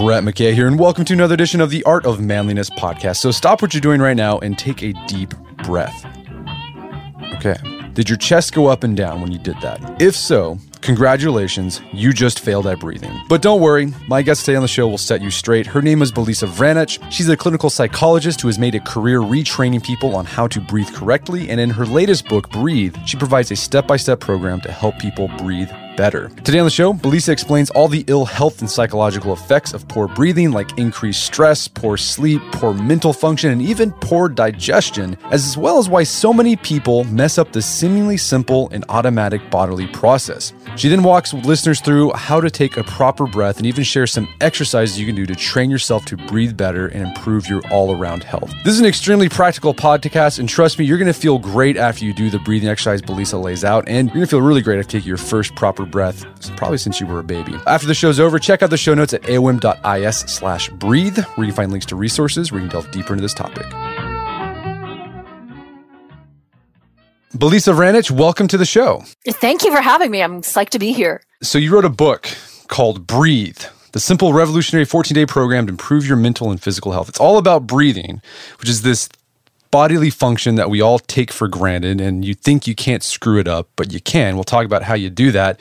Brett McKay here, and welcome to another edition of the Art of Manliness podcast. So stop what you're doing right now and take a deep breath. Okay. Did your chest go up and down when you did that? If so, congratulations, you just failed at breathing. But don't worry, my guest today on the show will set you straight. Her name is Belisa Vranich. She's a clinical psychologist who has made a career retraining people on how to breathe correctly. And in her latest book, Breathe, she provides a step by step program to help people breathe better. Today on the show, Belisa explains all the ill health and psychological effects of poor breathing, like increased stress, poor sleep, poor mental function, and even poor digestion, as well as why so many people mess up the seemingly simple and automatic bodily process. She then walks listeners through how to take a proper breath and even shares some exercises you can do to train yourself to breathe better and improve your all around health. This is an extremely practical podcast, and trust me, you're going to feel great after you do the breathing exercise Belisa lays out, and you're going to feel really great after taking your first proper breath, probably since you were a baby. After the show's over, check out the show notes at aom.is slash breathe, where you can find links to resources where you can delve deeper into this topic. Belisa Vranich, welcome to the show. Thank you for having me. I'm psyched to be here. So you wrote a book called Breathe, the simple revolutionary 14-day program to improve your mental and physical health. It's all about breathing, which is this bodily function that we all take for granted and you think you can't screw it up, but you can. We'll talk about how you do that.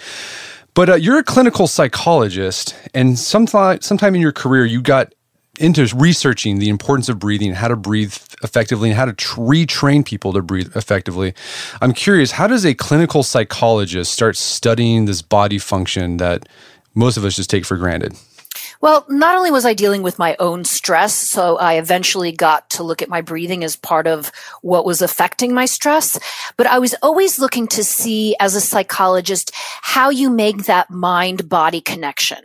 But uh, you're a clinical psychologist, and sometime, sometime in your career, you got into researching the importance of breathing, how to breathe effectively, and how to tr- retrain people to breathe effectively. I'm curious, how does a clinical psychologist start studying this body function that most of us just take for granted? Well, not only was I dealing with my own stress, so I eventually got to look at my breathing as part of what was affecting my stress, but I was always looking to see as a psychologist how you make that mind body connection.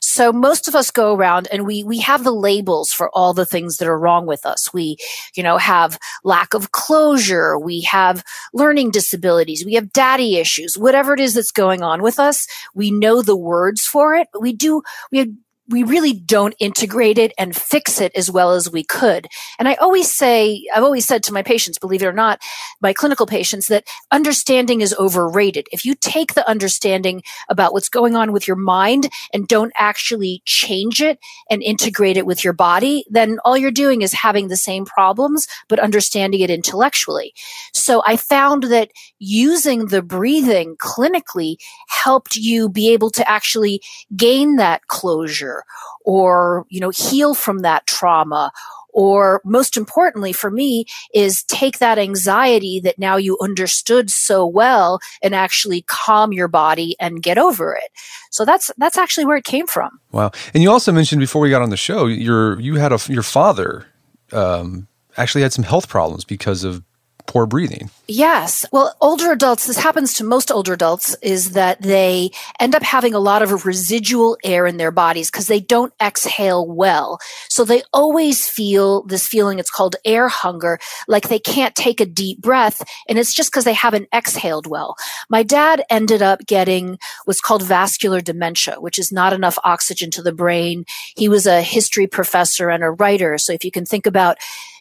So most of us go around and we, we have the labels for all the things that are wrong with us. We, you know, have lack of closure. We have learning disabilities. We have daddy issues, whatever it is that's going on with us. We know the words for it, but we do, we we really don't integrate it and fix it as well as we could. And I always say, I've always said to my patients, believe it or not, my clinical patients, that understanding is overrated. If you take the understanding about what's going on with your mind and don't actually change it and integrate it with your body, then all you're doing is having the same problems, but understanding it intellectually. So I found that using the breathing clinically helped you be able to actually gain that closure or, you know, heal from that trauma. Or most importantly for me is take that anxiety that now you understood so well and actually calm your body and get over it. So that's that's actually where it came from. Wow. And you also mentioned before we got on the show your you had a your father um, actually had some health problems because of poor breathing. Yes. Well, older adults, this happens to most older adults, is that they end up having a lot of residual air in their bodies because they don't exhale well. So they always feel this feeling, it's called air hunger, like they can't take a deep breath. And it's just because they haven't exhaled well. My dad ended up getting what's called vascular dementia, which is not enough oxygen to the brain. He was a history professor and a writer. So if you can think about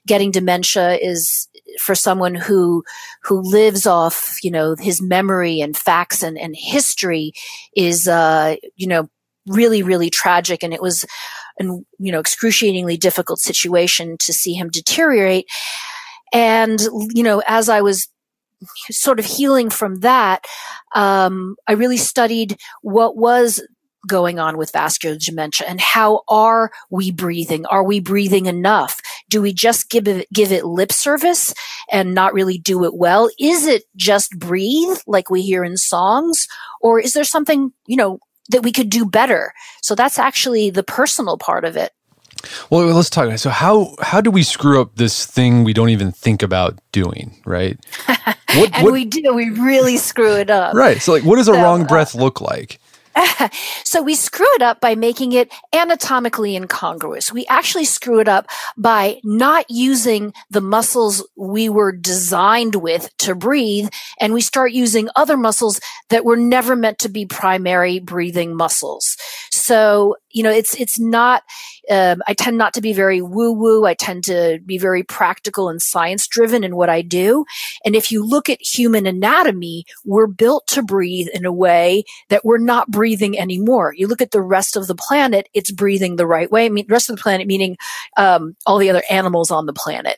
getting dementia is for someone who who lives off you know his memory and facts and, and history is uh you know really, really tragic. And it was an, you know, excruciatingly difficult situation to see him deteriorate. And, you know, as I was sort of healing from that, um, I really studied what was going on with vascular dementia and how are we breathing? Are we breathing enough? Do we just give it, give it lip service and not really do it well? Is it just breathe like we hear in songs? Or is there something, you know, that we could do better? So that's actually the personal part of it. Well, let's talk. About it. So how how do we screw up this thing we don't even think about doing, right? What, and what, we do. We really screw it up. Right. So, like, what does a so, wrong uh, breath look like? so we screw it up by making it anatomically incongruous. We actually screw it up by not using the muscles we were designed with to breathe. And we start using other muscles that were never meant to be primary breathing muscles. So, you know, it's, it's not, um, I tend not to be very woo woo. I tend to be very practical and science driven in what I do. And if you look at human anatomy, we're built to breathe in a way that we're not breathing anymore. You look at the rest of the planet, it's breathing the right way. I mean, rest of the planet, meaning um, all the other animals on the planet.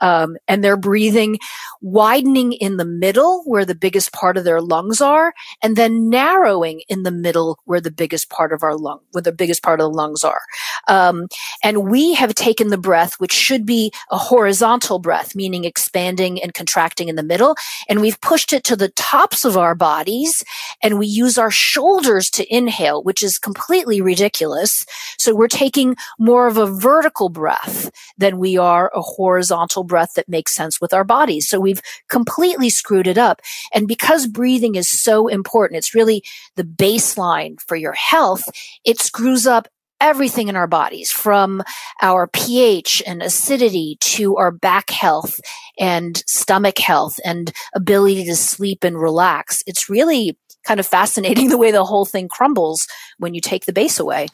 Um, and they're breathing, widening in the middle where the biggest part of their lungs are, and then narrowing in the middle where the biggest part of our lung, where the biggest part of the lungs are. Um, and we have taken the breath, which should be a horizontal breath, meaning expanding and contracting in the middle, and we've pushed it to the tops of our bodies, and we use our shoulders to inhale, which is completely ridiculous. So we're taking more of a vertical breath than we are a horizontal breath that makes sense with our bodies. So we've completely screwed it up. And because breathing is so important, it's really the baseline for your health, it screws up everything in our bodies from our pH and acidity to our back health and stomach health and ability to sleep and relax. It's really kind of fascinating the way the whole thing crumbles when you take the base away.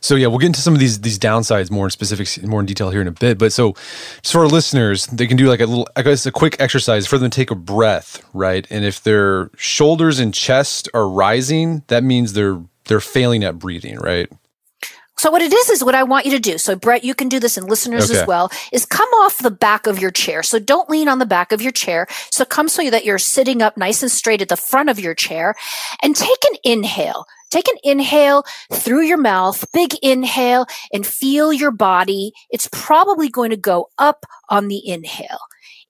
So yeah, we'll get into some of these these downsides more in specifics, more in detail here in a bit. But so, just for our listeners, they can do like a little, I guess, a quick exercise for them to take a breath, right? And if their shoulders and chest are rising, that means they're they're failing at breathing, right? So what it is is what I want you to do. So Brett, you can do this and listeners okay. as well, is come off the back of your chair. So don't lean on the back of your chair. So come so that you're sitting up nice and straight at the front of your chair and take an inhale. Take an inhale through your mouth, big inhale and feel your body. It's probably going to go up on the inhale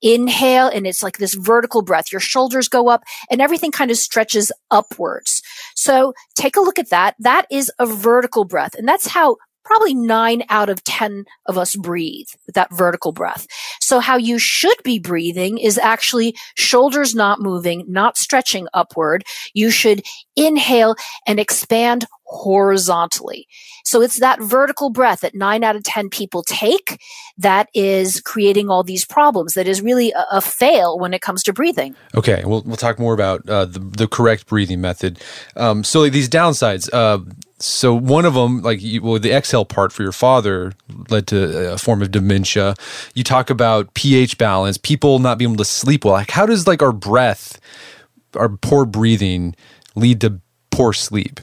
inhale and it's like this vertical breath. Your shoulders go up and everything kind of stretches upwards. So take a look at that. That is a vertical breath. And that's how probably nine out of 10 of us breathe with that vertical breath. So how you should be breathing is actually shoulders not moving, not stretching upward. You should inhale and expand horizontally. So it's that vertical breath that nine out of 10 people take that is creating all these problems, that is really a, a fail when it comes to breathing. Okay, we'll, we'll talk more about uh, the, the correct breathing method. Um, so, like these downsides, uh, so one of them, like you, well, the exhale part for your father led to a form of dementia. You talk about pH balance, people not being able to sleep well. Like, how does like our breath, our poor breathing, lead to poor sleep?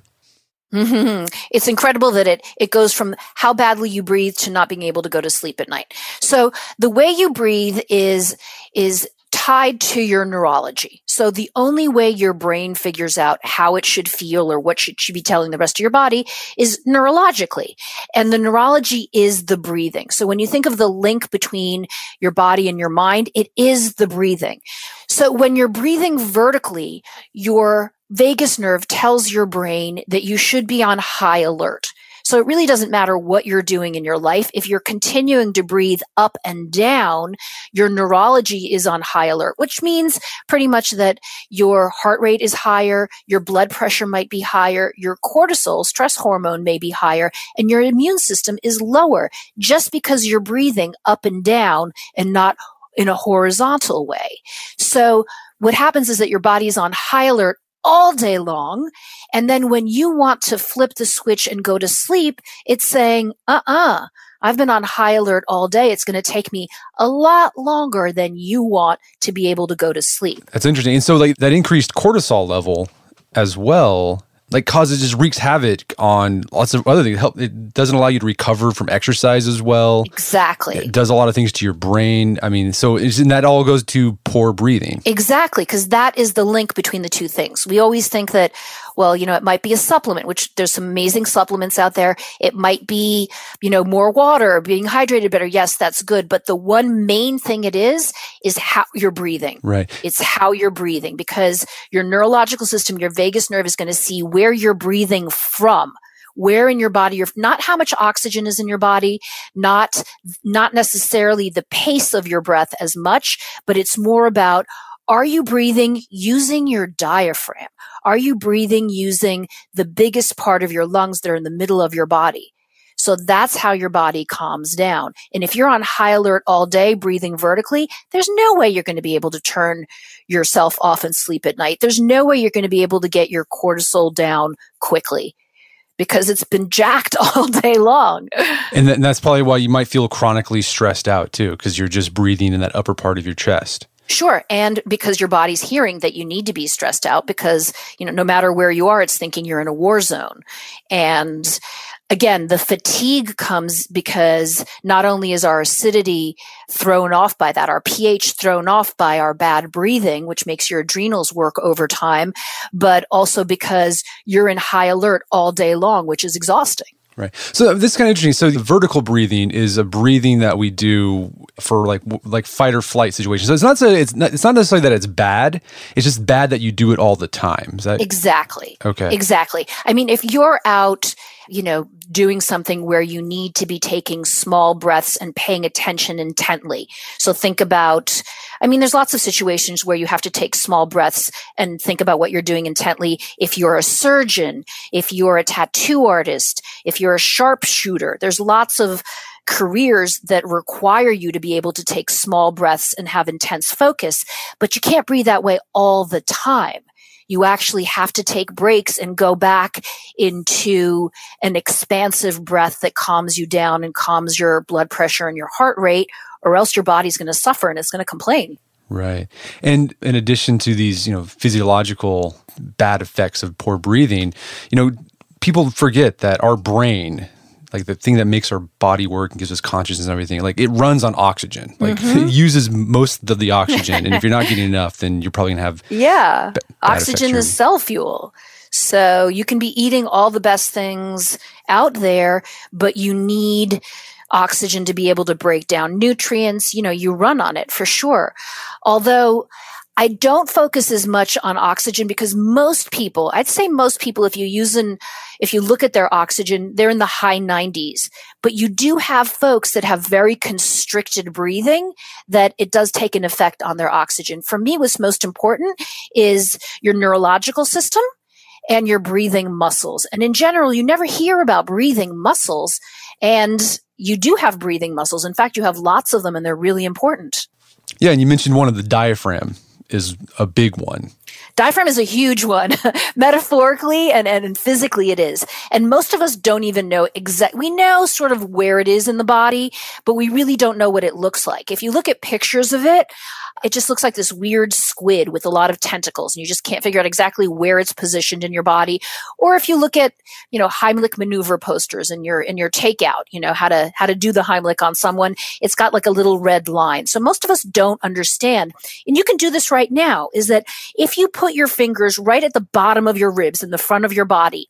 Mm-hmm. It's incredible that it it goes from how badly you breathe to not being able to go to sleep at night. So the way you breathe is is tied to your neurology. So the only way your brain figures out how it should feel or what should should be telling the rest of your body is neurologically. And the neurology is the breathing. So when you think of the link between your body and your mind, it is the breathing. So when you're breathing vertically, your vagus nerve tells your brain that you should be on high alert. So it really doesn't matter what you're doing in your life. If you're continuing to breathe up and down, your neurology is on high alert, which means pretty much that your heart rate is higher, your blood pressure might be higher, your cortisol, stress hormone may be higher, and your immune system is lower just because you're breathing up and down and not in a horizontal way. So what happens is that your body is on high alert all day long. And then when you want to flip the switch and go to sleep, it's saying, uh uh-uh, uh, i have been on high alert all day. It's going to take me a lot longer than you want to be able to go to sleep. That's interesting. And so, like that increased cortisol level as well like causes just wreaks havoc on lots of other things. Help it doesn't allow you to recover from exercise as well. Exactly. It does a lot of things to your brain. I mean, so isn't that all goes to poor breathing? Exactly, because that is the link between the two things. We always think that, well, you know, it might be a supplement, which there's some amazing supplements out there. It might be, you know, more water, being hydrated better. Yes, that's good. But the one main thing it is, is how you're breathing. Right. It's how you're breathing because your neurological system, your vagus nerve is going to see where you're breathing from where in your body you're not how much oxygen is in your body not not necessarily the pace of your breath as much but it's more about are you breathing using your diaphragm are you breathing using the biggest part of your lungs that are in the middle of your body so that's how your body calms down. And if you're on high alert all day, breathing vertically, there's no way you're going to be able to turn yourself off and sleep at night. There's no way you're going to be able to get your cortisol down quickly because it's been jacked all day long. And, that's probably why you might feel chronically stressed out too, because you're just breathing in that upper part of your chest. Sure. And because your body's hearing that you need to be stressed out because, you know, no matter where you are, it's thinking you're in a war zone. And again, the fatigue comes because not only is our acidity thrown off by that, our pH thrown off by our bad breathing, which makes your adrenals work overtime, but also because you're in high alert all day long, which is exhausting. Right. So this is kind of interesting. So vertical breathing is a breathing that we do for like like fight or flight situations. So it's not so it's not it's not necessarily that it's bad. It's just bad that you do it all the time. Is that exactly? Okay. Exactly. I mean, if you're out you know, doing something where you need to be taking small breaths and paying attention intently. So think about, I mean, there's lots of situations where you have to take small breaths and think about what you're doing intently. If you're a surgeon, if you're a tattoo artist, if you're a sharpshooter, there's lots of careers that require you to be able to take small breaths and have intense focus, but you can't breathe that way all the time you actually have to take breaks and go back into an expansive breath that calms you down and calms your blood pressure and your heart rate, or else your body's going to suffer and it's going to complain. Right. And in addition to these, you know, physiological bad effects of poor breathing, you know, people forget that our brain, like the thing that makes our body work and gives us consciousness and everything like it runs on oxygen. Like mm-hmm. it uses most of the oxygen and if you're not getting enough then you're probably going to have yeah. b- oxygen is cell fuel. So you can be eating all the best things out there but you need oxygen to be able to break down nutrients. You know you run on it for sure. Although I don't focus as much on oxygen because most people, I'd say most people, if you use an, if you look at their oxygen, they're in the high 90s. But you do have folks that have very constricted breathing that it does take an effect on their oxygen. For me, what's most important is your neurological system and your breathing muscles. And in general, you never hear about breathing muscles. And you do have breathing muscles. In fact, you have lots of them and they're really important. Yeah. And you mentioned one of the diaphragm is a big one. Diaphragm is a huge one, metaphorically and, and physically it is. And most of us don't even know exact. We know sort of where it is in the body, but we really don't know what it looks like. If you look at pictures of it, it just looks like this weird squid with a lot of tentacles and you just can't figure out exactly where it's positioned in your body or if you look at you know heimlich maneuver posters in your in your takeout you know how to how to do the heimlich on someone it's got like a little red line so most of us don't understand and you can do this right now is that if you put your fingers right at the bottom of your ribs in the front of your body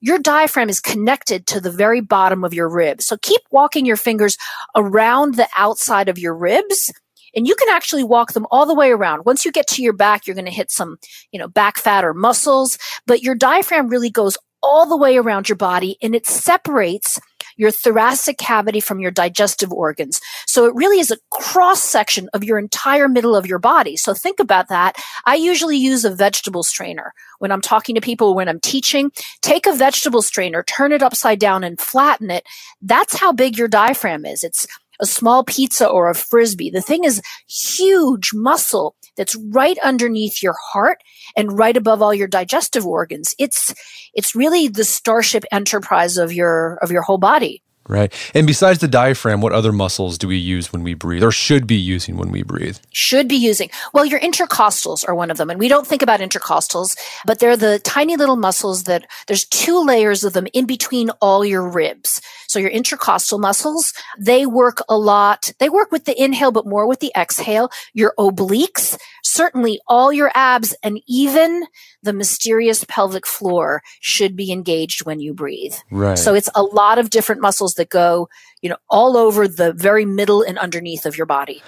your diaphragm is connected to the very bottom of your ribs. So keep walking your fingers around the outside of your ribs and you can actually walk them all the way around. Once you get to your back, you're going to hit some, you know, back fat or muscles, but your diaphragm really goes all the way around your body and it separates your thoracic cavity from your digestive organs. So it really is a cross section of your entire middle of your body. So think about that. I usually use a vegetable strainer when I'm talking to people, when I'm teaching. Take a vegetable strainer, turn it upside down and flatten it. That's how big your diaphragm is. It's a small pizza or a frisbee. The thing is huge muscle that's right underneath your heart and right above all your digestive organs. It's it's really the starship enterprise of your of your whole body. Right. And besides the diaphragm, what other muscles do we use when we breathe or should be using when we breathe? Should be using. Well, your intercostals are one of them. And we don't think about intercostals, but they're the tiny little muscles that there's two layers of them in between all your ribs. So your intercostal muscles, they work a lot. They work with the inhale, but more with the exhale. Your obliques, certainly all your abs and even the mysterious pelvic floor should be engaged when you breathe. Right. So it's a lot of different muscles that go, you know, all over the very middle and underneath of your body.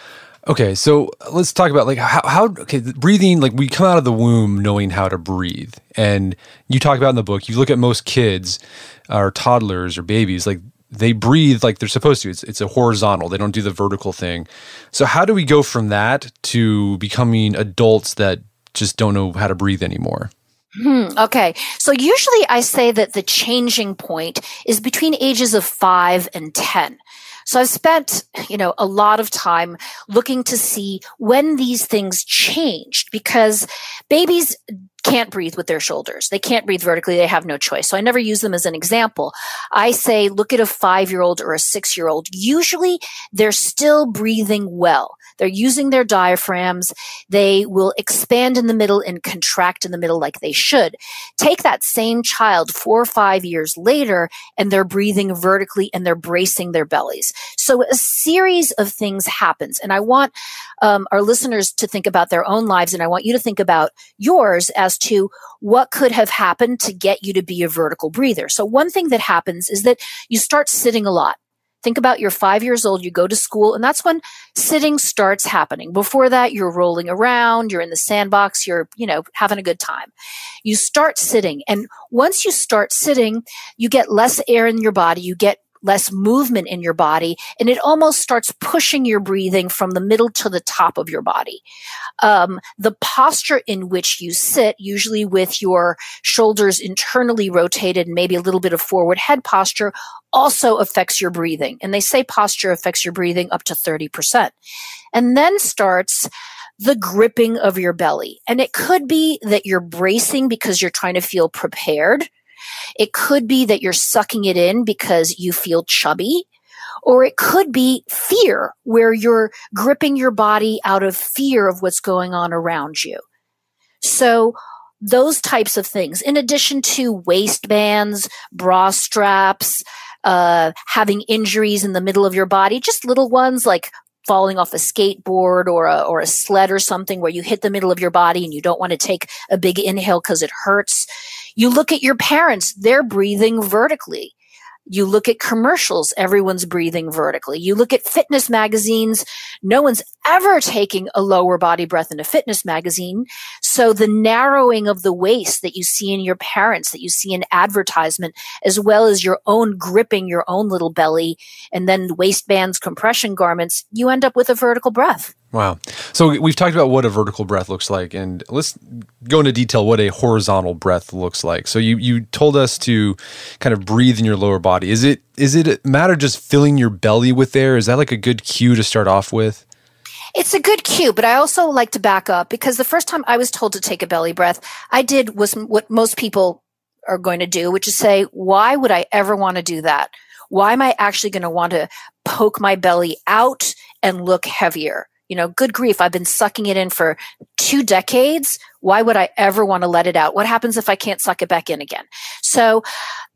Okay, so let's talk about like how, how okay breathing like we come out of the womb knowing how to breathe, and you talk about in the book. You look at most kids, or toddlers or babies, like they breathe like they're supposed to. It's it's a horizontal. They don't do the vertical thing. So how do we go from that to becoming adults that just don't know how to breathe anymore? Hmm, okay. So usually I say that the changing point is between ages of five and 10. So I've spent, you know, a lot of time looking to see when these things changed because babies can't breathe with their shoulders. They can't breathe vertically. They have no choice. So I never use them as an example. I say, look at a five year old or a six year old. Usually they're still breathing well. They're using their diaphragms. They will expand in the middle and contract in the middle like they should. Take that same child four or five years later and they're breathing vertically and they're bracing their bellies. So a series of things happens. And I want um, our listeners to think about their own lives and I want you to think about yours as to what could have happened to get you to be a vertical breather. So one thing that happens is that you start sitting a lot. Think about you're five years old, you go to school, and that's when sitting starts happening. Before that, you're rolling around, you're in the sandbox, you're, you know, having a good time. You start sitting. And once you start sitting, you get less air in your body, you get less movement in your body, and it almost starts pushing your breathing from the middle to the top of your body. Um, the posture in which you sit, usually with your shoulders internally rotated, and maybe a little bit of forward head posture, also affects your breathing. And they say posture affects your breathing up to 30%. And then starts the gripping of your belly. And it could be that you're bracing because you're trying to feel prepared it could be that you're sucking it in because you feel chubby. Or it could be fear, where you're gripping your body out of fear of what's going on around you. So those types of things, in addition to waistbands, bra straps, uh, having injuries in the middle of your body, just little ones like falling off a skateboard or a, or a sled or something where you hit the middle of your body and you don't want to take a big inhale because it hurts. You look at your parents, they're breathing vertically. You look at commercials, everyone's breathing vertically. You look at fitness magazines, no one's ever taking a lower body breath in a fitness magazine. So the narrowing of the waist that you see in your parents, that you see in advertisement, as well as your own gripping your own little belly and then waistbands, compression garments, you end up with a vertical breath. Wow. So we've talked about what a vertical breath looks like, and let's go into detail what a horizontal breath looks like. So you you told us to kind of breathe in your lower body. Is it is it matter just filling your belly with air? Is that like a good cue to start off with? It's a good cue, but I also like to back up because the first time I was told to take a belly breath, I did was what most people are going to do, which is say, why would I ever want to do that? Why am I actually going to want to poke my belly out and look heavier? You know, good grief, I've been sucking it in for two decades. Why would I ever want to let it out? What happens if I can't suck it back in again? So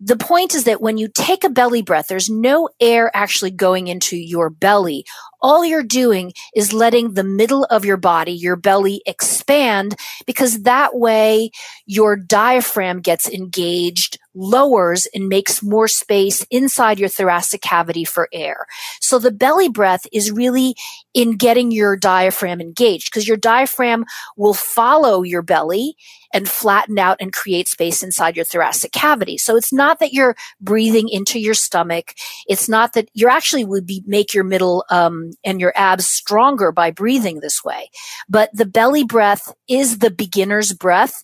the point is that when you take a belly breath, there's no air actually going into your belly. All you're doing is letting the middle of your body, your belly expand because that way your diaphragm gets engaged lowers and makes more space inside your thoracic cavity for air. So the belly breath is really in getting your diaphragm engaged because your diaphragm will follow your belly and flatten out and create space inside your thoracic cavity. So it's not that you're breathing into your stomach. It's not that you're actually would be make your middle um, and your abs stronger by breathing this way. But the belly breath is the beginner's breath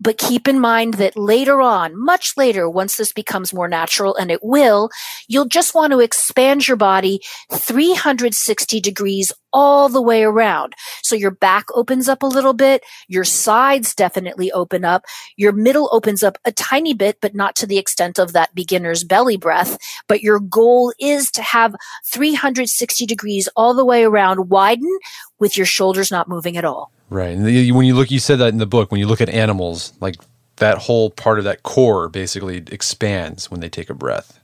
but keep in mind that later on, much later, once this becomes more natural, and it will, you'll just want to expand your body 360 degrees all the way around. So your back opens up a little bit, your sides definitely open up, your middle opens up a tiny bit, but not to the extent of that beginner's belly breath. But your goal is to have 360 degrees all the way around, widen with your shoulders not moving at all. Right. And the, when you look, you said that in the book, when you look at animals, like that whole part of that core basically expands when they take a breath.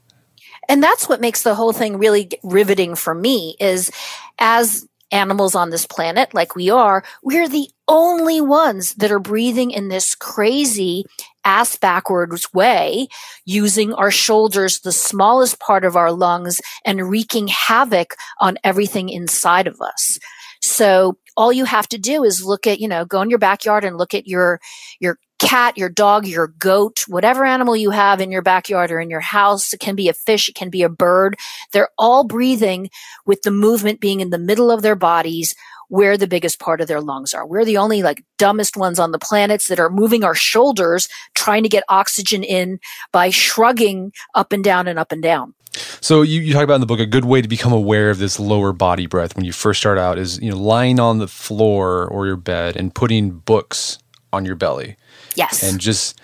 And that's what makes the whole thing really riveting for me is as animals on this planet, like we are, we're the only ones that are breathing in this crazy ass backwards way, using our shoulders, the smallest part of our lungs, and wreaking havoc on everything inside of us. So all you have to do is look at, you know, go in your backyard and look at your, your cat, your dog, your goat, whatever animal you have in your backyard or in your house. It can be a fish. It can be a bird. They're all breathing with the movement being in the middle of their bodies where the biggest part of their lungs are. We're the only like dumbest ones on the planets that are moving our shoulders trying to get oxygen in by shrugging up and down and up and down. So you, you talk about in the book a good way to become aware of this lower body breath when you first start out is you know lying on the floor or your bed and putting books on your belly. Yes. And just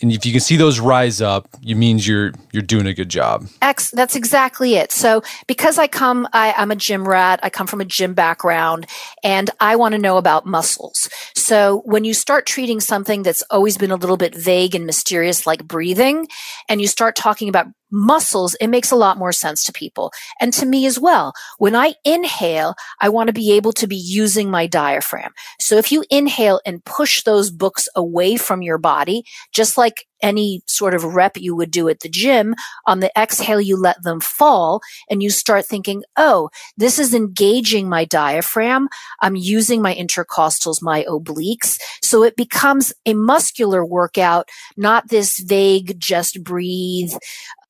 and if you can see those rise up, it means you're you're doing a good job. X, that's exactly it. So because I come, I, I'm a gym rat. I come from a gym background, and I want to know about muscles. So when you start treating something that's always been a little bit vague and mysterious, like breathing, and you start talking about muscles, it makes a lot more sense to people and to me as well. When I inhale, I want to be able to be using my diaphragm. So if you inhale and push those books away from your body, just like any sort of rep you would do at the gym, on the exhale, you let them fall and you start thinking, oh, this is engaging my diaphragm. I'm using my intercostals, my obliques. So it becomes a muscular workout, not this vague, just breathe,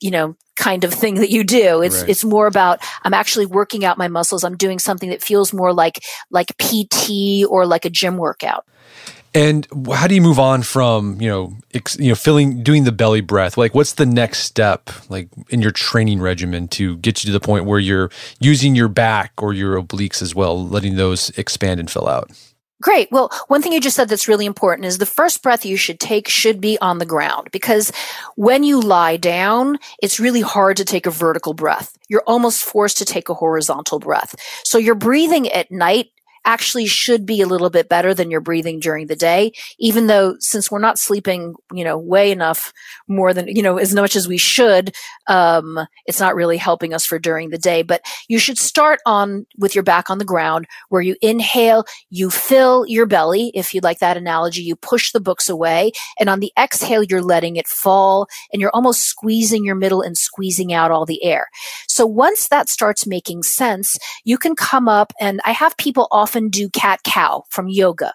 you know, kind of thing that you do. It's right. it's more about I'm actually working out my muscles. I'm doing something that feels more like like PT or like a gym workout. And how do you move on from you know ex, you know filling doing the belly breath? Like, what's the next step like in your training regimen to get you to the point where you're using your back or your obliques as well, letting those expand and fill out? Great. Well, one thing you just said that's really important is the first breath you should take should be on the ground because when you lie down, it's really hard to take a vertical breath. You're almost forced to take a horizontal breath. So you're breathing at night actually should be a little bit better than your breathing during the day, even though since we're not sleeping, you know, way enough more than, you know, as much as we should, um, it's not really helping us for during the day. But you should start on with your back on the ground where you inhale, you fill your belly. If you like that analogy, you push the books away. And on the exhale, you're letting it fall and you're almost squeezing your middle and squeezing out all the air. So once that starts making sense, you can come up and I have people often often do cat cow from yoga.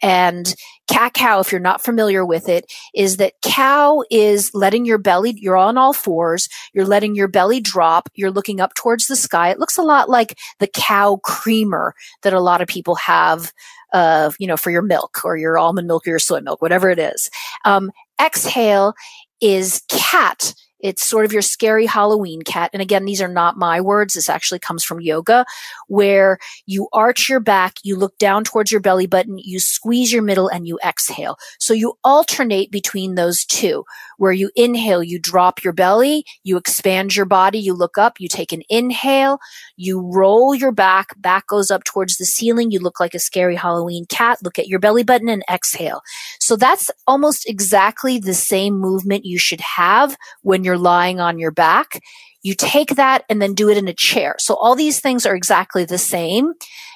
And cat cow, if you're not familiar with it, is that cow is letting your belly, you're on all fours, you're letting your belly drop, you're looking up towards the sky. It looks a lot like the cow creamer that a lot of people have, uh, you know, for your milk or your almond milk or your soy milk, whatever it is. Um, exhale is cat it's sort of your scary Halloween cat. And again, these are not my words. This actually comes from yoga, where you arch your back, you look down towards your belly button, you squeeze your middle, and you exhale. So you alternate between those two, where you inhale, you drop your belly, you expand your body, you look up, you take an inhale, you roll your back, back goes up towards the ceiling, you look like a scary Halloween cat, look at your belly button and exhale. So that's almost exactly the same movement you should have when you're lying on your back. You take that and then do it in a chair. So all these things are exactly the same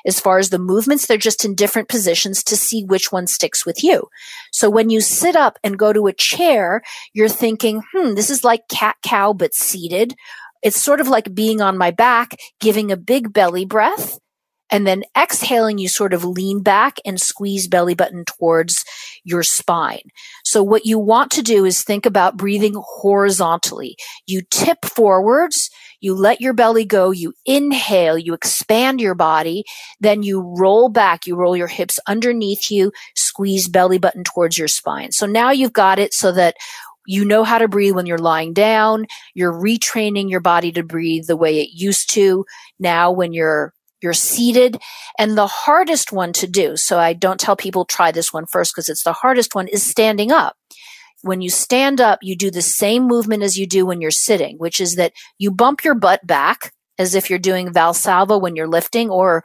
as far as the movements. They're just in different positions to see which one sticks with you. So when you sit up and go to a chair, you're thinking, hmm, this is like cat cow, but seated. It's sort of like being on my back, giving a big belly breath and then exhaling, you sort of lean back and squeeze belly button towards your spine. So what you want to do is think about breathing horizontally. You tip forwards, You let your belly go, you inhale, you expand your body, then you roll back, you roll your hips underneath you, squeeze belly button towards your spine. So now you've got it so that you know how to breathe when you're lying down. You're retraining your body to breathe the way it used to. Now when you're you're seated and the hardest one to do. So I don't tell people try this one first because it's the hardest one is standing up. When you stand up, you do the same movement as you do when you're sitting, which is that you bump your butt back as if you're doing Valsalva when you're lifting or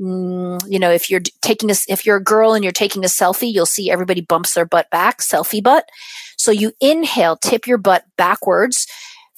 mm, you know, if you're taking a, if you're a girl and you're taking a selfie, you'll see everybody bumps their butt back, selfie butt. So you inhale, tip your butt backwards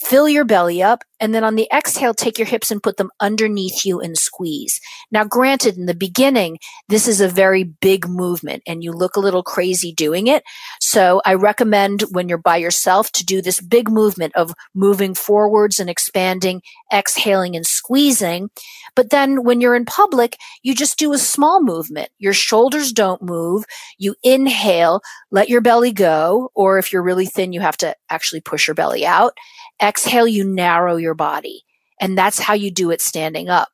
Fill your belly up. And then on the exhale, take your hips and put them underneath you and squeeze. Now, granted, in the beginning, this is a very big movement and you look a little crazy doing it. So I recommend when you're by yourself to do this big movement of moving forwards and expanding, exhaling and squeezing. But then when you're in public, you just do a small movement. Your shoulders don't move. You inhale, let your belly go. Or if you're really thin, you have to actually push your belly out Exhale, you narrow your body. And that's how you do it standing up.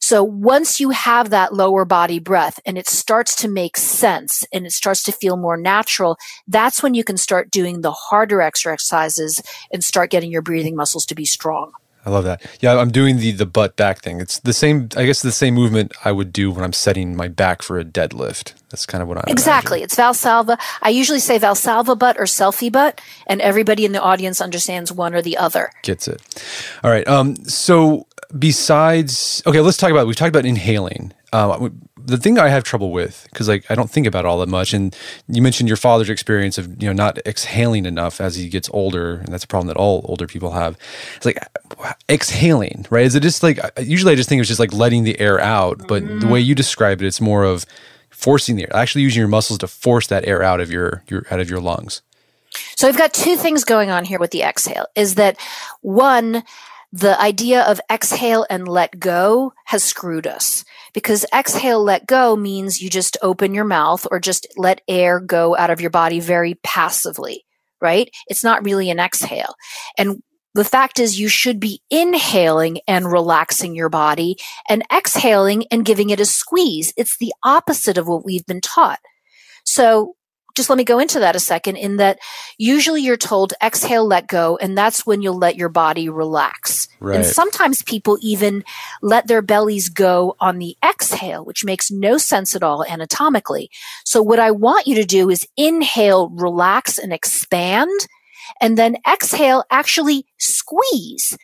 So once you have that lower body breath and it starts to make sense and it starts to feel more natural, that's when you can start doing the harder exercises and start getting your breathing muscles to be strong. I love that. Yeah, I'm doing the the butt back thing. It's the same. I guess the same movement I would do when I'm setting my back for a deadlift. That's kind of what I'm exactly. It's Valsalva. I usually say Valsalva butt or selfie butt, and everybody in the audience understands one or the other. Gets it. All right. Um. So besides, okay, let's talk about. We've talked about inhaling. Um, the thing I have trouble with because like I don't think about all that much, and you mentioned your father's experience of you know not exhaling enough as he gets older, and that's a problem that all older people have. It's like exhaling, right? Is it just like usually I just think it's just like letting the air out, but mm-hmm. the way you describe it, it's more of forcing the air, actually using your muscles to force that air out of your your out of your lungs. So I've got two things going on here with the exhale. Is that one? The idea of exhale and let go has screwed us because exhale, let go means you just open your mouth or just let air go out of your body very passively, right? It's not really an exhale. And the fact is you should be inhaling and relaxing your body and exhaling and giving it a squeeze. It's the opposite of what we've been taught. So just let me go into that a second in that usually you're told exhale, let go, and that's when you'll let your body relax. Right. And sometimes people even let their bellies go on the exhale, which makes no sense at all anatomically. So what I want you to do is inhale, relax and expand, and then exhale, actually squeeze.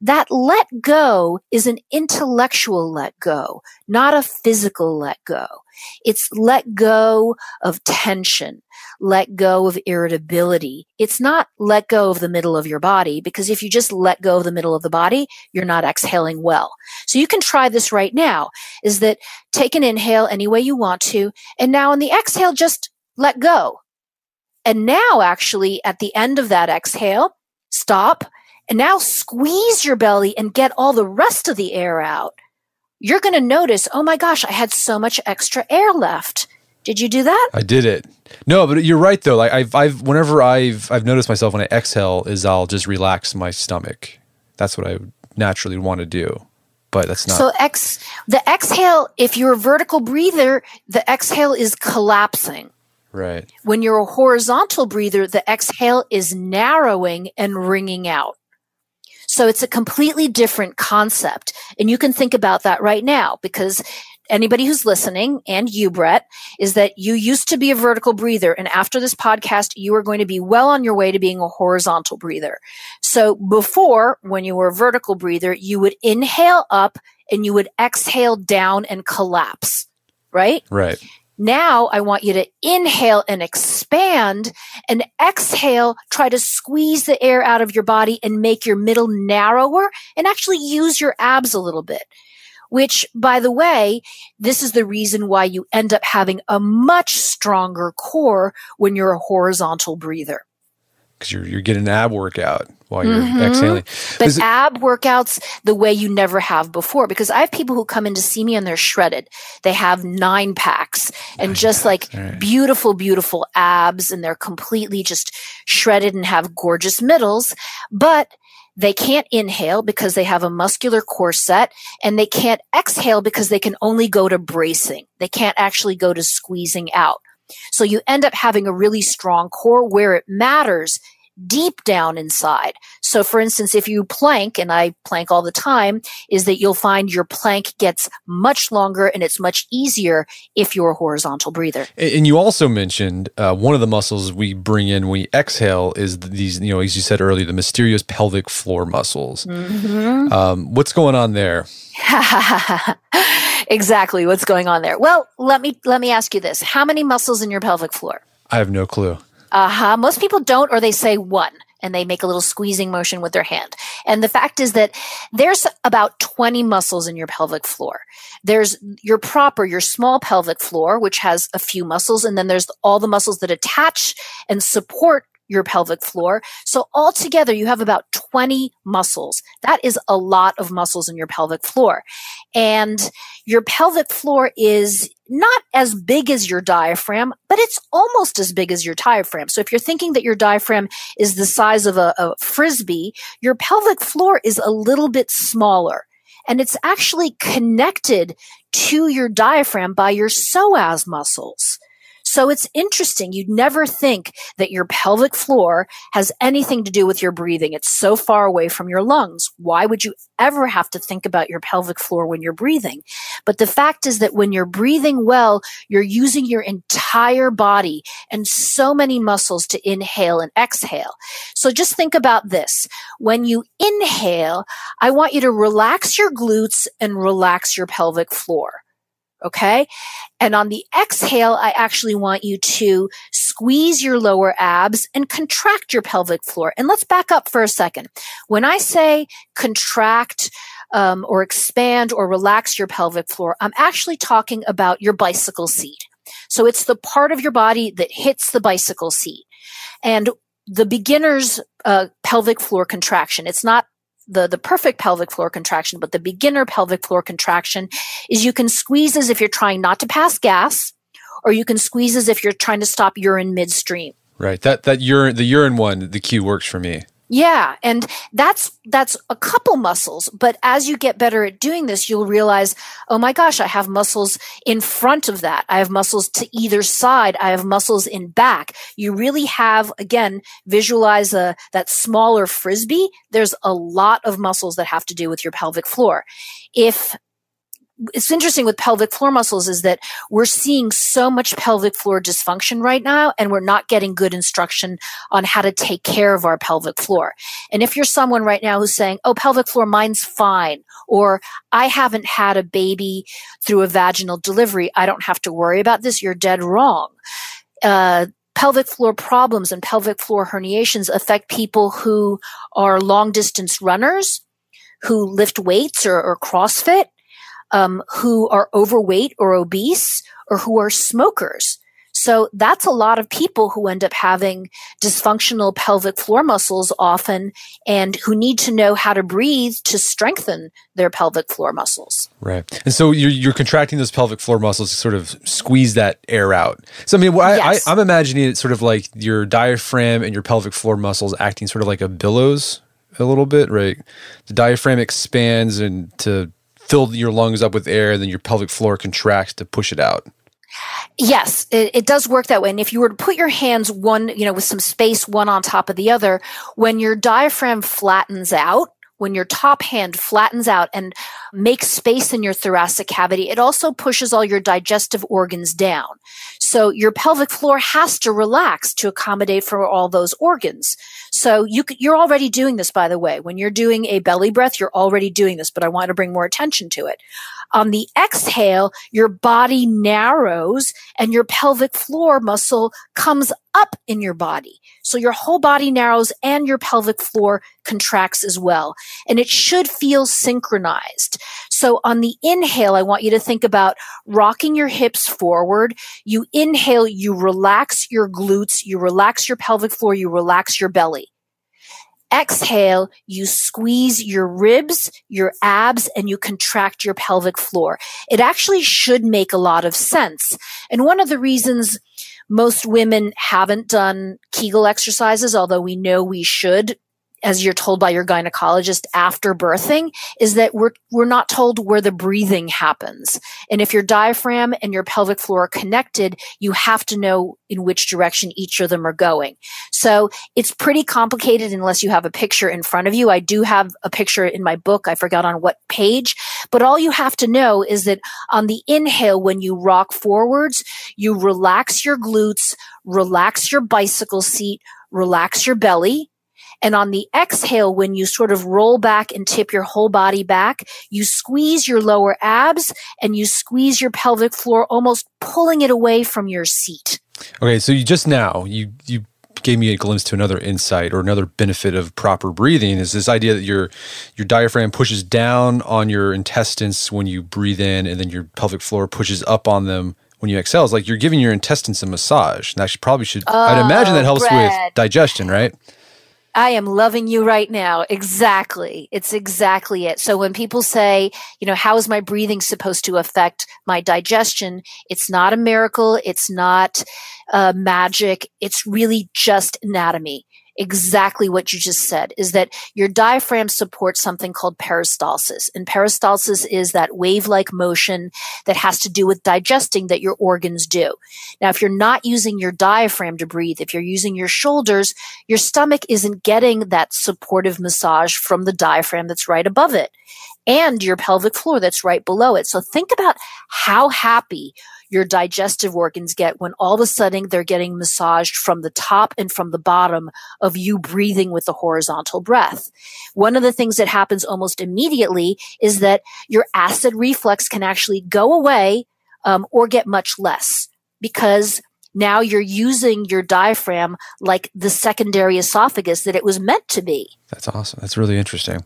That let go is an intellectual let go, not a physical let go. It's let go of tension, let go of irritability. It's not let go of the middle of your body because if you just let go of the middle of the body, you're not exhaling well. So you can try this right now is that take an inhale any way you want to. And now on the exhale, just let go. And now actually at the end of that exhale, stop and now squeeze your belly and get all the rest of the air out you're going to notice, oh my gosh, I had so much extra air left. Did you do that? I did it. No, but you're right though. Like I've, I've, whenever I've, I've noticed myself when I exhale is I'll just relax my stomach. That's what I naturally want to do, but that's not. So ex, the exhale, if you're a vertical breather, the exhale is collapsing. Right. When you're a horizontal breather, the exhale is narrowing and wringing out. So it's a completely different concept. And you can think about that right now because anybody who's listening and you, Brett, is that you used to be a vertical breather. And after this podcast, you are going to be well on your way to being a horizontal breather. So before, when you were a vertical breather, you would inhale up and you would exhale down and collapse. Right? Right. Now I want you to inhale and expand and exhale, try to squeeze the air out of your body and make your middle narrower and actually use your abs a little bit. Which, by the way, this is the reason why you end up having a much stronger core when you're a horizontal breather because you're you're getting an ab workout while you're mm-hmm. exhaling. But ab workouts the way you never have before. Because I have people who come in to see me and they're shredded. They have nine packs and nine just packs. like right. beautiful, beautiful abs, and they're completely just shredded and have gorgeous middles. But they can't inhale because they have a muscular corset and they can't exhale because they can only go to bracing. They can't actually go to squeezing out. So you end up having a really strong core where it matters deep down inside. So for instance, if you plank, and I plank all the time, is that you'll find your plank gets much longer and it's much easier if you're a horizontal breather. And you also mentioned uh, one of the muscles we bring in when we exhale is these, you know, as you said earlier, the mysterious pelvic floor muscles. Mm-hmm. Um, what's going on there? exactly what's going on there. Well, let me let me ask you this: How many muscles in your pelvic floor? I have no clue. Uh huh. Most people don't, or they say one and they make a little squeezing motion with their hand. And the fact is that there's about 20 muscles in your pelvic floor. There's your proper, your small pelvic floor, which has a few muscles, and then there's all the muscles that attach and support your pelvic floor. So altogether, you have about 20 muscles. That is a lot of muscles in your pelvic floor. And your pelvic floor is not as big as your diaphragm, but it's almost as big as your diaphragm. So if you're thinking that your diaphragm is the size of a, a frisbee, your pelvic floor is a little bit smaller. And it's actually connected to your diaphragm by your psoas muscles. So it's interesting. You'd never think that your pelvic floor has anything to do with your breathing. It's so far away from your lungs. Why would you ever have to think about your pelvic floor when you're breathing? But the fact is that when you're breathing well, you're using your entire body and so many muscles to inhale and exhale. So just think about this. When you inhale, I want you to relax your glutes and relax your pelvic floor. Okay. And on the exhale, I actually want you to squeeze your lower abs and contract your pelvic floor. And let's back up for a second. When I say contract, um, or expand or relax your pelvic floor, I'm actually talking about your bicycle seat. So it's the part of your body that hits the bicycle seat. And the beginner's uh, pelvic floor contraction, it's not the, the perfect pelvic floor contraction, but the beginner pelvic floor contraction is you can squeeze as if you're trying not to pass gas, or you can squeeze as if you're trying to stop urine midstream. Right. That that urine the urine one, the cue works for me. Yeah, and that's that's a couple muscles, but as you get better at doing this, you'll realize, oh my gosh, I have muscles in front of that. I have muscles to either side. I have muscles in back. You really have again, visualize a, that smaller frisbee. There's a lot of muscles that have to do with your pelvic floor. If it's interesting with pelvic floor muscles is that we're seeing so much pelvic floor dysfunction right now and we're not getting good instruction on how to take care of our pelvic floor. And if you're someone right now who's saying, oh, pelvic floor, mine's fine, or I haven't had a baby through a vaginal delivery, I don't have to worry about this, you're dead wrong. Uh, pelvic floor problems and pelvic floor herniations affect people who are long distance runners, who lift weights or, or CrossFit um, who are overweight or obese or who are smokers. So that's a lot of people who end up having dysfunctional pelvic floor muscles often and who need to know how to breathe to strengthen their pelvic floor muscles. Right. And so you're, you're contracting those pelvic floor muscles to sort of squeeze that air out. So, I mean, I, yes. I, I'm imagining it sort of like your diaphragm and your pelvic floor muscles acting sort of like a billows a little bit, right? The diaphragm expands and to fill your lungs up with air, then your pelvic floor contracts to push it out. Yes, it, it, does work that way. And if you were to put your hands one, you know, with some space one on top of the other, when your diaphragm flattens out, when your top hand flattens out and makes space in your thoracic cavity, it also pushes all your digestive organs down. So your pelvic floor has to relax to accommodate for all those organs. So you, you're already doing this, by the way. When you're doing a belly breath, you're already doing this, but I want to bring more attention to it. On the exhale, your body narrows and your pelvic floor muscle comes up in your body. So your whole body narrows and your pelvic floor contracts as well. And it should feel synchronized. So on the inhale, I want you to think about rocking your hips forward. You inhale, you relax your glutes, you relax your pelvic floor, you relax your belly exhale, you squeeze your ribs, your abs, and you contract your pelvic floor. It actually should make a lot of sense. And one of the reasons most women haven't done Kegel exercises, although we know we should as you're told by your gynecologist after birthing is that we're we're not told where the breathing happens. And if your diaphragm and your pelvic floor are connected, you have to know in which direction each of them are going. So it's pretty complicated unless you have a picture in front of you. I do have a picture in my book. I forgot on what page, but all you have to know is that on the inhale when you rock forwards, you relax your glutes, relax your bicycle seat, relax your belly and on the exhale, when you sort of roll back and tip your whole body back, you squeeze your lower abs and you squeeze your pelvic floor, almost pulling it away from your seat. Okay, so you just now you you gave me a glimpse to another insight or another benefit of proper breathing is this idea that your your diaphragm pushes down on your intestines when you breathe in and then your pelvic floor pushes up on them when you exhale. It's like you're giving your intestines a massage. And that should probably should oh, I'd imagine that helps Brad. with oh, digestion, right? I am loving you right now. Exactly. It's exactly it. So when people say, you know, how is my breathing supposed to affect my digestion? It's not a miracle. It's not uh, magic. It's really just anatomy exactly what you just said is that your diaphragm supports something called peristalsis. And peristalsis is that wave like motion that has to do with digesting that your organs do. Now, if you're not using your diaphragm to breathe, if you're using your shoulders, your stomach isn't getting that supportive massage from the diaphragm that's right above it and your pelvic floor that's right below it. So think about how happy your digestive organs get when all of a sudden they're getting massaged from the top and from the bottom of you breathing with the horizontal breath. One of the things that happens almost immediately is that your acid reflux can actually go away um, or get much less because now you're using your diaphragm like the secondary esophagus that it was meant to be. That's awesome. That's really interesting.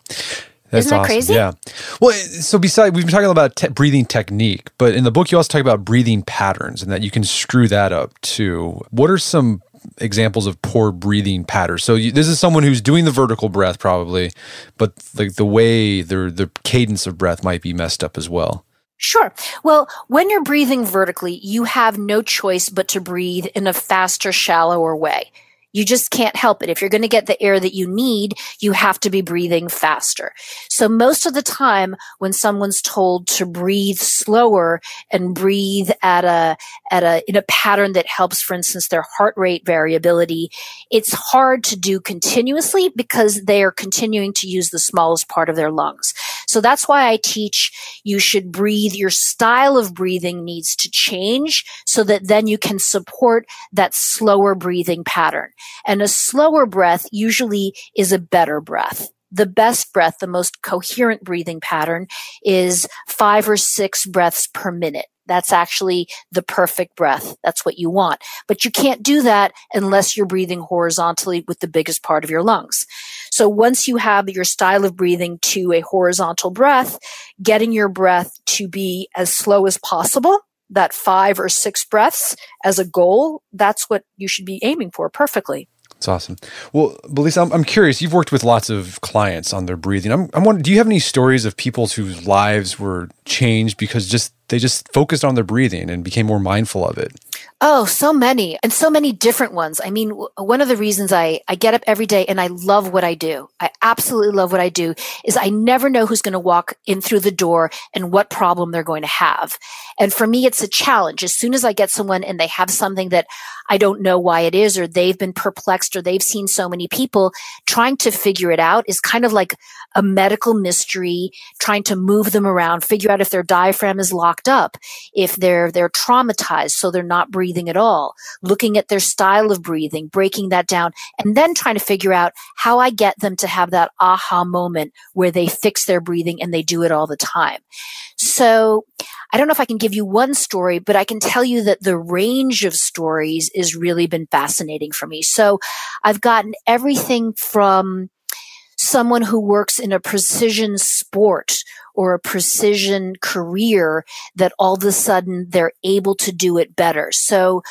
That's Isn't that awesome. crazy? Yeah. Well, so besides, we've been talking about te- breathing technique, but in the book, you also talk about breathing patterns and that you can screw that up too. What are some examples of poor breathing patterns? So you, this is someone who's doing the vertical breath probably, but like the way the the cadence of breath might be messed up as well. Sure. Well, when you're breathing vertically, you have no choice but to breathe in a faster, shallower way. You just can't help it. If you're going to get the air that you need, you have to be breathing faster. So most of the time when someone's told to breathe slower and breathe at a, at a, in a pattern that helps, for instance, their heart rate variability, it's hard to do continuously because they are continuing to use the smallest part of their lungs. So that's why I teach you should breathe. Your style of breathing needs to change so that then you can support that slower breathing pattern. And a slower breath usually is a better breath. The best breath, the most coherent breathing pattern is five or six breaths per minute. That's actually the perfect breath. That's what you want. But you can't do that unless you're breathing horizontally with the biggest part of your lungs. So once you have your style of breathing to a horizontal breath, getting your breath to be as slow as possible, that five or six breaths as a goal, that's what you should be aiming for perfectly. That's awesome. Well, Belisa, I'm, I'm curious. You've worked with lots of clients on their breathing. I'm, I'm wondering, do you have any stories of people whose lives were changed because just they just focused on their breathing and became more mindful of it? Oh, so many and so many different ones. I mean, one of the reasons I, I get up every day and I love what I do. I absolutely love what I do is I never know who's going to walk in through the door and what problem they're going to have. And for me, it's a challenge. As soon as I get someone and they have something that I don't know why it is, or they've been perplexed, or they've seen so many people trying to figure it out is kind of like a medical mystery, trying to move them around, figure out if their diaphragm is locked up, if they're, they're traumatized, so they're not breathing at all, looking at their style of breathing, breaking that down, and then trying to figure out how I get them to have that aha moment where they fix their breathing and they do it all the time. So I don't know if I can give you one story, but I can tell you that the range of stories has really been fascinating for me. So I've gotten everything from someone who works in a precision sport or a precision career that all of a sudden they're able to do it better. So,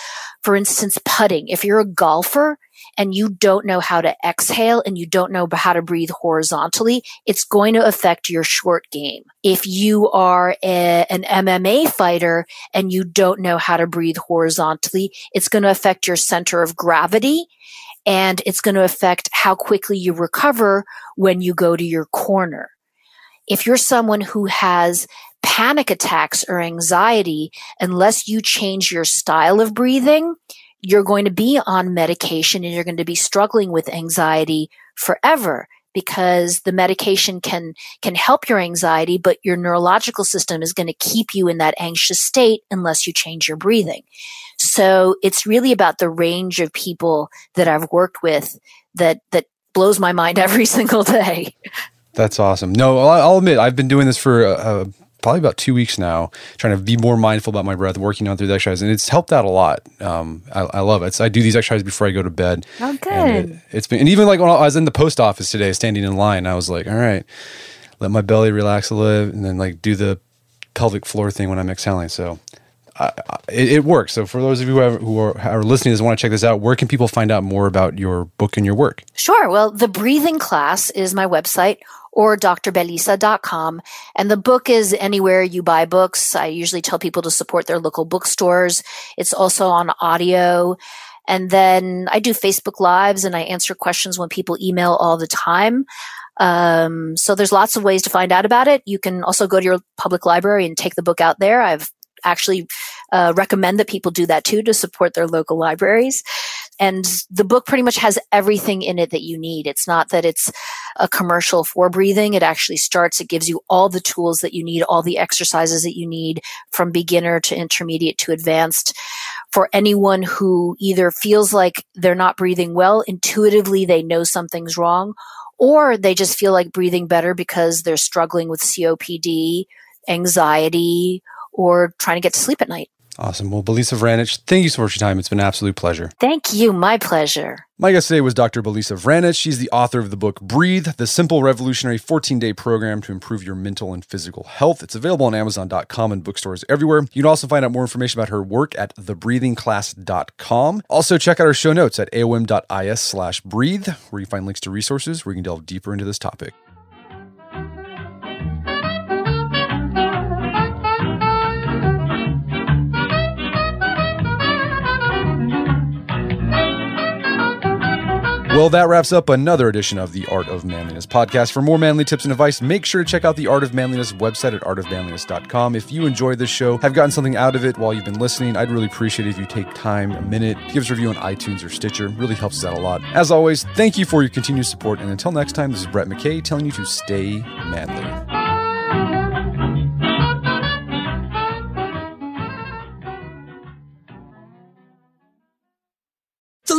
for instance, putting. If you're a golfer, and you don't know how to exhale and you don't know how to breathe horizontally, it's going to affect your short game. If you are a, an MMA fighter and you don't know how to breathe horizontally, it's going to affect your center of gravity and it's going to affect how quickly you recover when you go to your corner. If you're someone who has panic attacks or anxiety, unless you change your style of breathing, you're going to be on medication and you're going to be struggling with anxiety forever because the medication can can help your anxiety but your neurological system is going to keep you in that anxious state unless you change your breathing so it's really about the range of people that I've worked with that that blows my mind every single day That's awesome. No, I'll, I'll admit I've been doing this for uh, probably about two weeks now, trying to be more mindful about my breath, working on through the exercise, and it's helped out a lot. Um, I, I love it. So I do these exercises before I go to bed. Oh, good. And it, has been, and even like when I was in the post office today, standing in line, I was like, all right, let my belly relax a little, and then like do the pelvic floor thing when I'm exhaling. So. I, it, works. So, for those of you who, have, who are, are listening and want to check this out, where can people find out more about your book and your work? Sure. Well, the breathing class is my website, or drbelisa.com. And the book is anywhere you buy books. I usually tell people to support their local bookstores. It's also on audio. And then I do Facebook Lives and I answer questions when people email all the time. Um, so there's lots of ways to find out about it. You can also go to your public library and take the book out there. I've actually uh, recommend that people do that too to support their local libraries. And the book pretty much has everything in it that you need. It's not that it's a commercial for breathing. It actually starts, it gives you all the tools that you need, all the exercises that you need from beginner to intermediate to advanced for anyone who either feels like they're not breathing well, intuitively they know something's wrong, or they just feel like breathing better because they're struggling with COPD, anxiety, or trying to get to sleep at night. Awesome. Well, Belisa Vranich, thank you so much for your time. It's been an absolute pleasure. Thank you. My pleasure. My guest today was Dr. Belisa Vranich. She's the author of the book Breathe, the simple revolutionary 14 day program to improve your mental and physical health. It's available on Amazon.com and bookstores everywhere. You can also find out more information about her work at thebreathingclass.com. Also, check out our show notes at aom.is slash breathe, where you find links to resources where you can delve deeper into this topic. Well, that wraps up another edition of the Art of Manliness podcast. For more manly tips and advice, make sure to check out the Art of Manliness website at artofmanliness.com. If you enjoyed this show, have gotten something out of it while you've been listening, I'd really appreciate it if you take time, a minute, give us a review on iTunes or Stitcher. Really helps us out a lot. As always, thank you for your continued support. And until next time, this is Brett McKay telling you to stay manly.